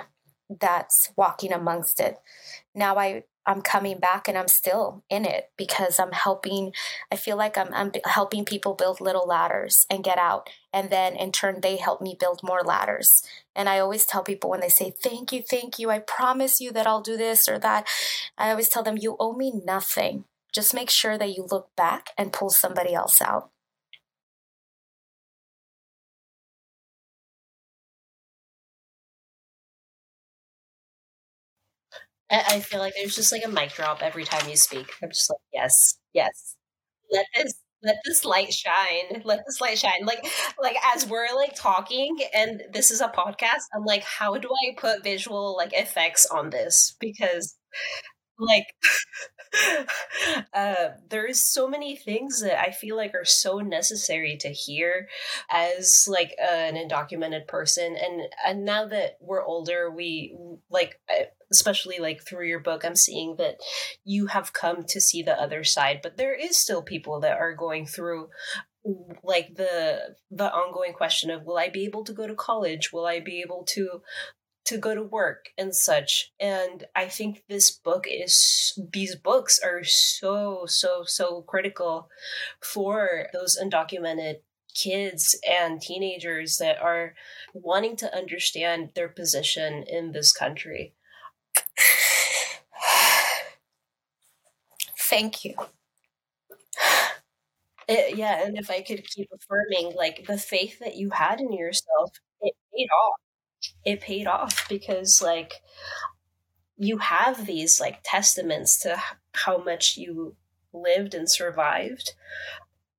that's walking amongst it. Now i i'm coming back and i'm still in it because i'm helping i feel like i'm, I'm helping people build little ladders and get out. And then in turn they help me build more ladders. And i always tell people when they say thank you thank you. I promise you that i'll do this or that. I always tell them you owe me nothing just make sure that you look back and pull somebody else out I feel like there's just like a mic drop every time you speak. I'm just like, yes, yes. Let this let this light shine. Let this light shine. Like like as we're like talking and this is a podcast, I'm like, how do I put visual like effects on this? Because like uh, there's so many things that I feel like are so necessary to hear as like uh, an undocumented person, and and now that we're older, we like especially like through your book, I'm seeing that you have come to see the other side, but there is still people that are going through like the the ongoing question of will i be able to go to college? Will i be able to to go to work and such. And I think this book is, these books are so, so, so critical for those undocumented kids and teenagers that are wanting to understand their position in this country. Thank you. It, yeah, and if I could keep affirming, like the faith that you had in yourself, it paid off it paid off because like you have these like testaments to how much you lived and survived.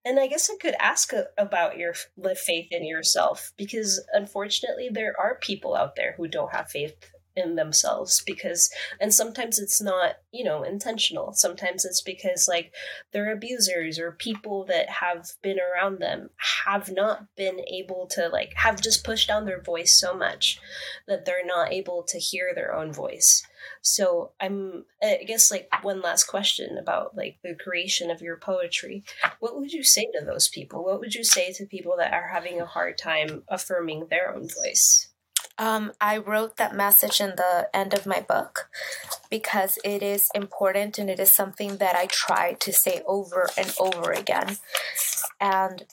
And i guess i could ask a, about your faith in yourself because unfortunately there are people out there who don't have faith in themselves because and sometimes it's not you know intentional. Sometimes it's because like their abusers or people that have been around them have not been able to like have just pushed down their voice so much that they're not able to hear their own voice. So i'm i guess like one last question about like the creation of your poetry. What would you say to those people? What would you say to people that are having a hard time affirming their own voice um, I wrote that message in the end of my book because it is important and it is something that I try to say over and over again. And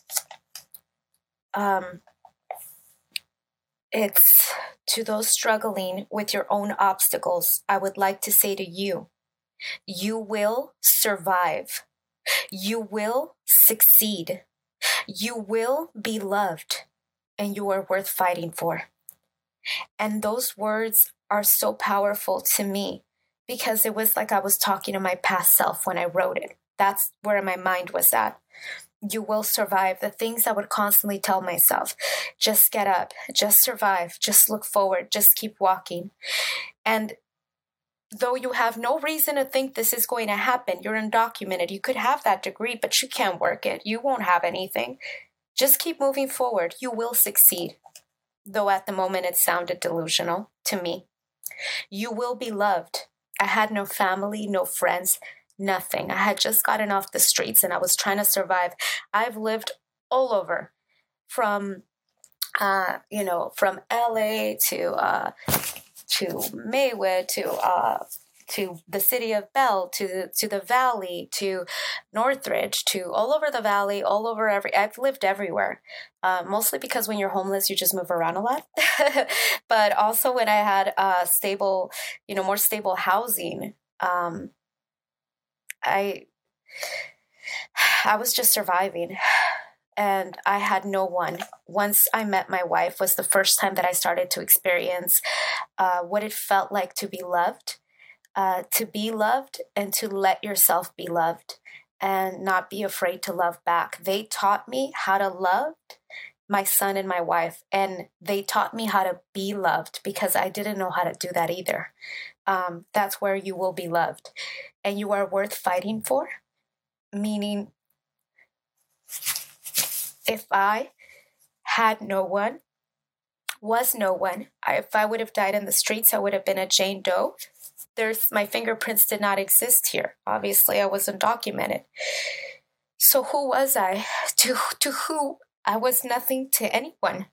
um, it's to those struggling with your own obstacles, I would like to say to you, you will survive. You will succeed. You will be loved, and you are worth fighting for. And those words are so powerful to me because it was like I was talking to my past self when I wrote it. That's where my mind was at. You will survive. The things I would constantly tell myself just get up, just survive, just look forward, just keep walking. And though you have no reason to think this is going to happen, you're undocumented. You could have that degree, but you can't work it. You won't have anything. Just keep moving forward. You will succeed though at the moment it sounded delusional to me. You will be loved. I had no family, no friends, nothing. I had just gotten off the streets and I was trying to survive. I've lived all over from uh, you know, from LA to uh, to Maywood to uh, to the city of Bell, to to the valley, to Northridge, to all over the valley, all over every. I've lived everywhere, uh, mostly because when you're homeless, you just move around a lot. but also when I had uh, stable, you know, more stable housing, um, I I was just surviving. And I had no one. Once I met my wife, was the first time that I started to experience uh, what it felt like to be loved uh, to be loved and to let yourself be loved and not be afraid to love back. They taught me how to love my son and my wife, and they taught me how to be loved because I didn't know how to do that either. Um, that's where you will be loved, and you are worth fighting for. Meaning, if I had no one, was no one, I, if I would have died in the streets, I would have been a Jane Doe there's my fingerprints did not exist here. Obviously, I wasn't documented. So who was I? To to who? I was nothing to anyone.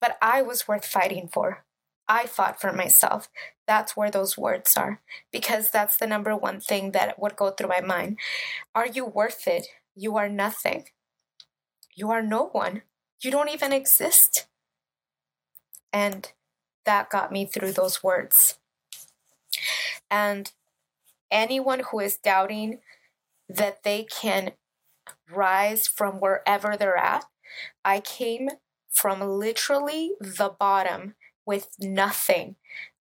But I was worth fighting for. I fought for myself. That's where those words are. Because that's the number one thing that would go through my mind. Are you worth it? You are nothing. You are no one. You don't even exist. And that got me through those words. And anyone who is doubting that they can rise from wherever they're at, I came from literally the bottom with nothing.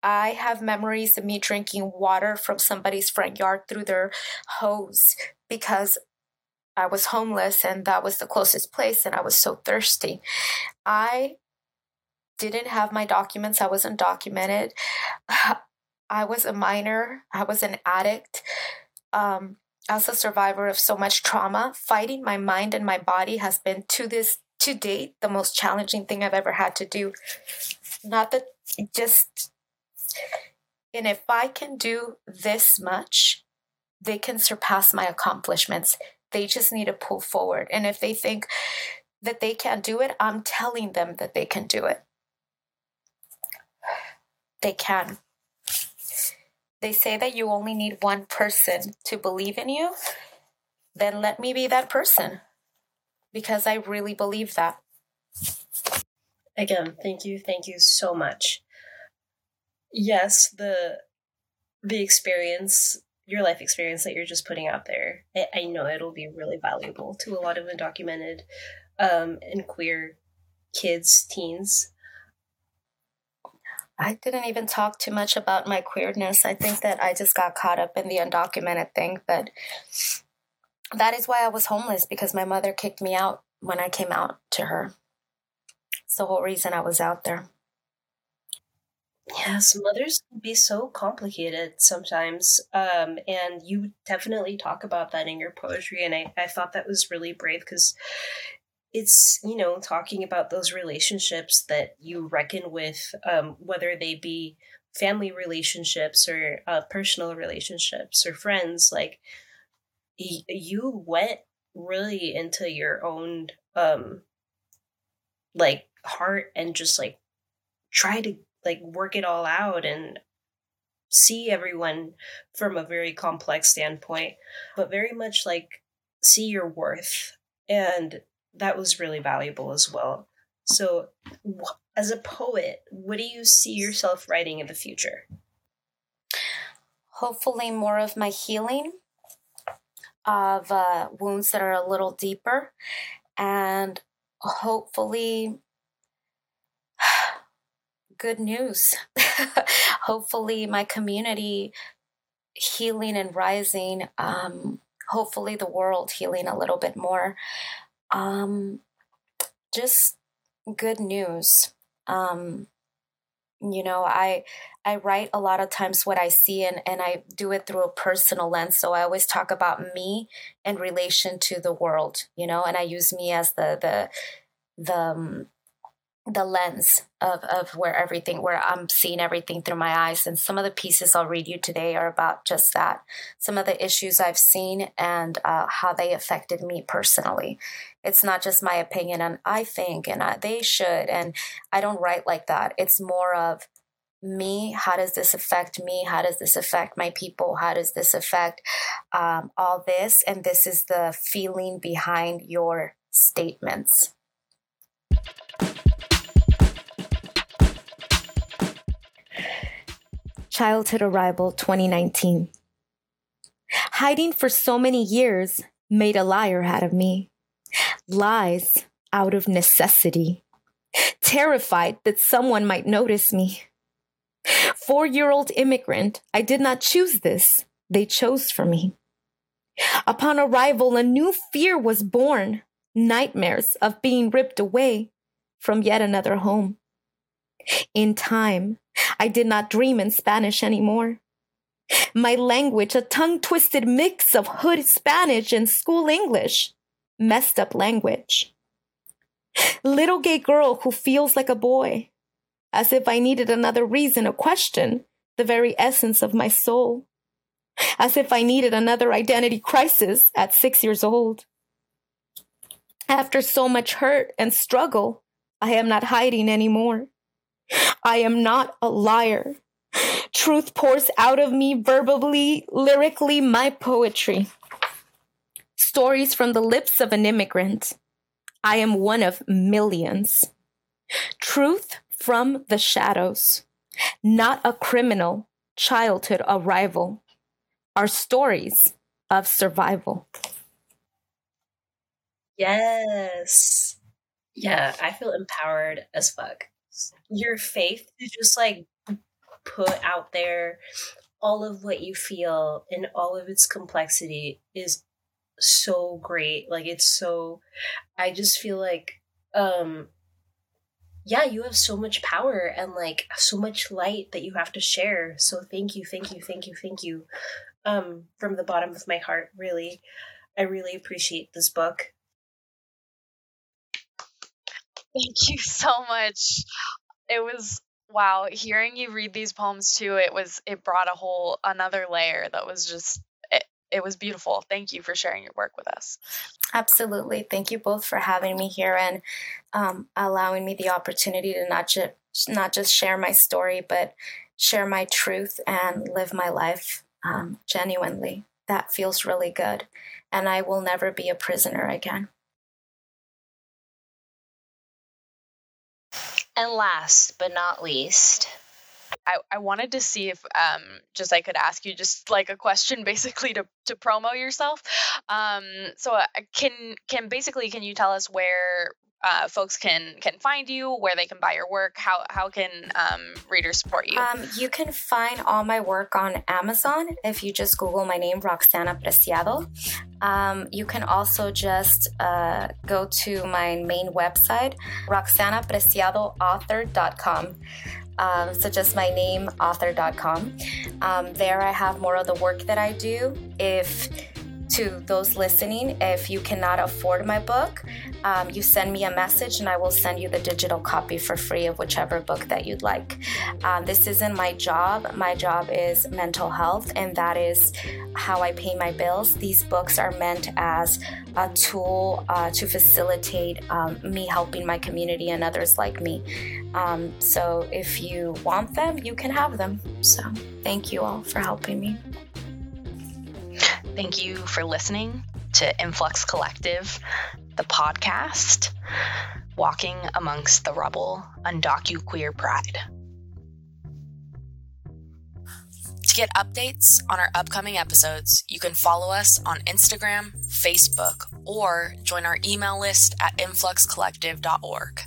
I have memories of me drinking water from somebody's front yard through their hose because I was homeless and that was the closest place and I was so thirsty. I didn't have my documents, I wasn't documented. I was a minor, I was an addict. Um, as a survivor of so much trauma, fighting my mind and my body has been to this to date the most challenging thing I've ever had to do. Not that just and if I can do this much, they can surpass my accomplishments. They just need to pull forward. And if they think that they can't do it, I'm telling them that they can do it. They can. They say that you only need one person to believe in you. Then let me be that person because I really believe that. Again, thank you, thank you so much. Yes, the the experience, your life experience that you're just putting out there, I, know it'll be really valuable to a lot of undocumented um, and queer kids, teens. I didn't even talk too much about my queerness. I think that I just got caught up in the undocumented thing, but that is why I was homeless because my mother kicked me out when I came out to her. It's the whole reason I was out there. Yes, mothers can be so complicated sometimes. Um, and you definitely talk about that in your poetry. And I, I thought that was really brave because it's, you know, talking about those relationships that you reckon with, um, whether they be family relationships or uh, personal relationships or friends. Like, you went really into your own um like heart and just like try to like work it all out and see everyone from a very complex standpoint but very much like see your worth and that was really valuable as well. So as a poet what do you see yourself writing in the future? Hopefully more of my healing of uh, wounds that are a little deeper and hopefully good news. Hopefully my community healing and rising um, hopefully the world healing a little bit more um, just good news. Um, you know i i write a lot of times what i see and and i do it through a personal lens. So i always talk about me in relation to the world you know and i use me as the the the um, the lens of, of where everything where i'm seeing everything through my eyes. And some of the pieces i'll read you today are about just that some of the issues i've seen and uh, how they affected me personally. It's not just my opinion and i think and I, they should and i don't write like that. It's more of me. How does this affect me? How does this affect my people? How does this affect um, all this? And this is the feeling behind your statements Childhood Arrival 2019. Hiding for so many years made a liar out of me. Lies out of necessity. Terrified that someone might notice me. Four year old immigrant, I did not choose this. They chose for me. Upon arrival, a new fear was born nightmares of being ripped away from yet another home. In time, I did not dream in Spanish anymore. My language, a tongue twisted mix of hood Spanish and school English. Messed up language. Little gay girl who feels like a boy. As if I needed another reason to question the very essence of my soul. As if I needed another identity crisis at six years old. After so much hurt and struggle, I am not hiding anymore. I am not a liar. Truth pours out of me verbally, lyrically, my poetry. Stories from the lips of an immigrant. I am one of millions. Truth from the shadows. Not a criminal, childhood arrival. Are stories of survival. Yes. Yeah, I feel empowered as fuck. Your faith to just like put out there all of what you feel and all of its complexity is so great. Like it's so I just feel like um yeah, you have so much power and like so much light that you have to share. So thank you, thank you, thank you, thank you. Um from the bottom of my heart, really. I really appreciate this book. Thank you so much. It was wow, hearing you read these poems too, it was it brought a whole another layer that was just it, was beautiful. Thank you for sharing your work with us. Absolutely. Thank you both for having me here and um, allowing me the opportunity to not just not just share my story, but share my truth and live my life um, genuinely. That feels really good, and I will never be a prisoner again. And last but not least, I, I wanted to see if um just I could ask you just like a question basically to to promo yourself. Um so uh, can can basically can you tell us where uh, folks can can find you, where they can buy your work, how how can um, readers support you? Um, you can find all my work on Amazon if you just Google my name, Roxana Preciado. Um, you can also just uh, go to my main website, roxanapreciadoauthor.com. Um, so just my name, author.com. Um, there I have more of the work that I do. If to those listening, if you cannot afford my book, um, you send me a message and I will send you the digital copy for free of whichever book that you'd like. Um, this isn't my job. My job is mental health, and that is how I pay my bills. These books are meant as a tool uh, to facilitate um, me helping my community and others like me. Um, so if you want them, you can have them. So thank you all for helping me. Thank you for listening to Influx Collectiv, the podcast, walking amongst the rubble, undocuqueer pride. To get updates on our upcoming episodes, you can follow us on Instagram, Facebook, or join our email list at influxcollectiv.org.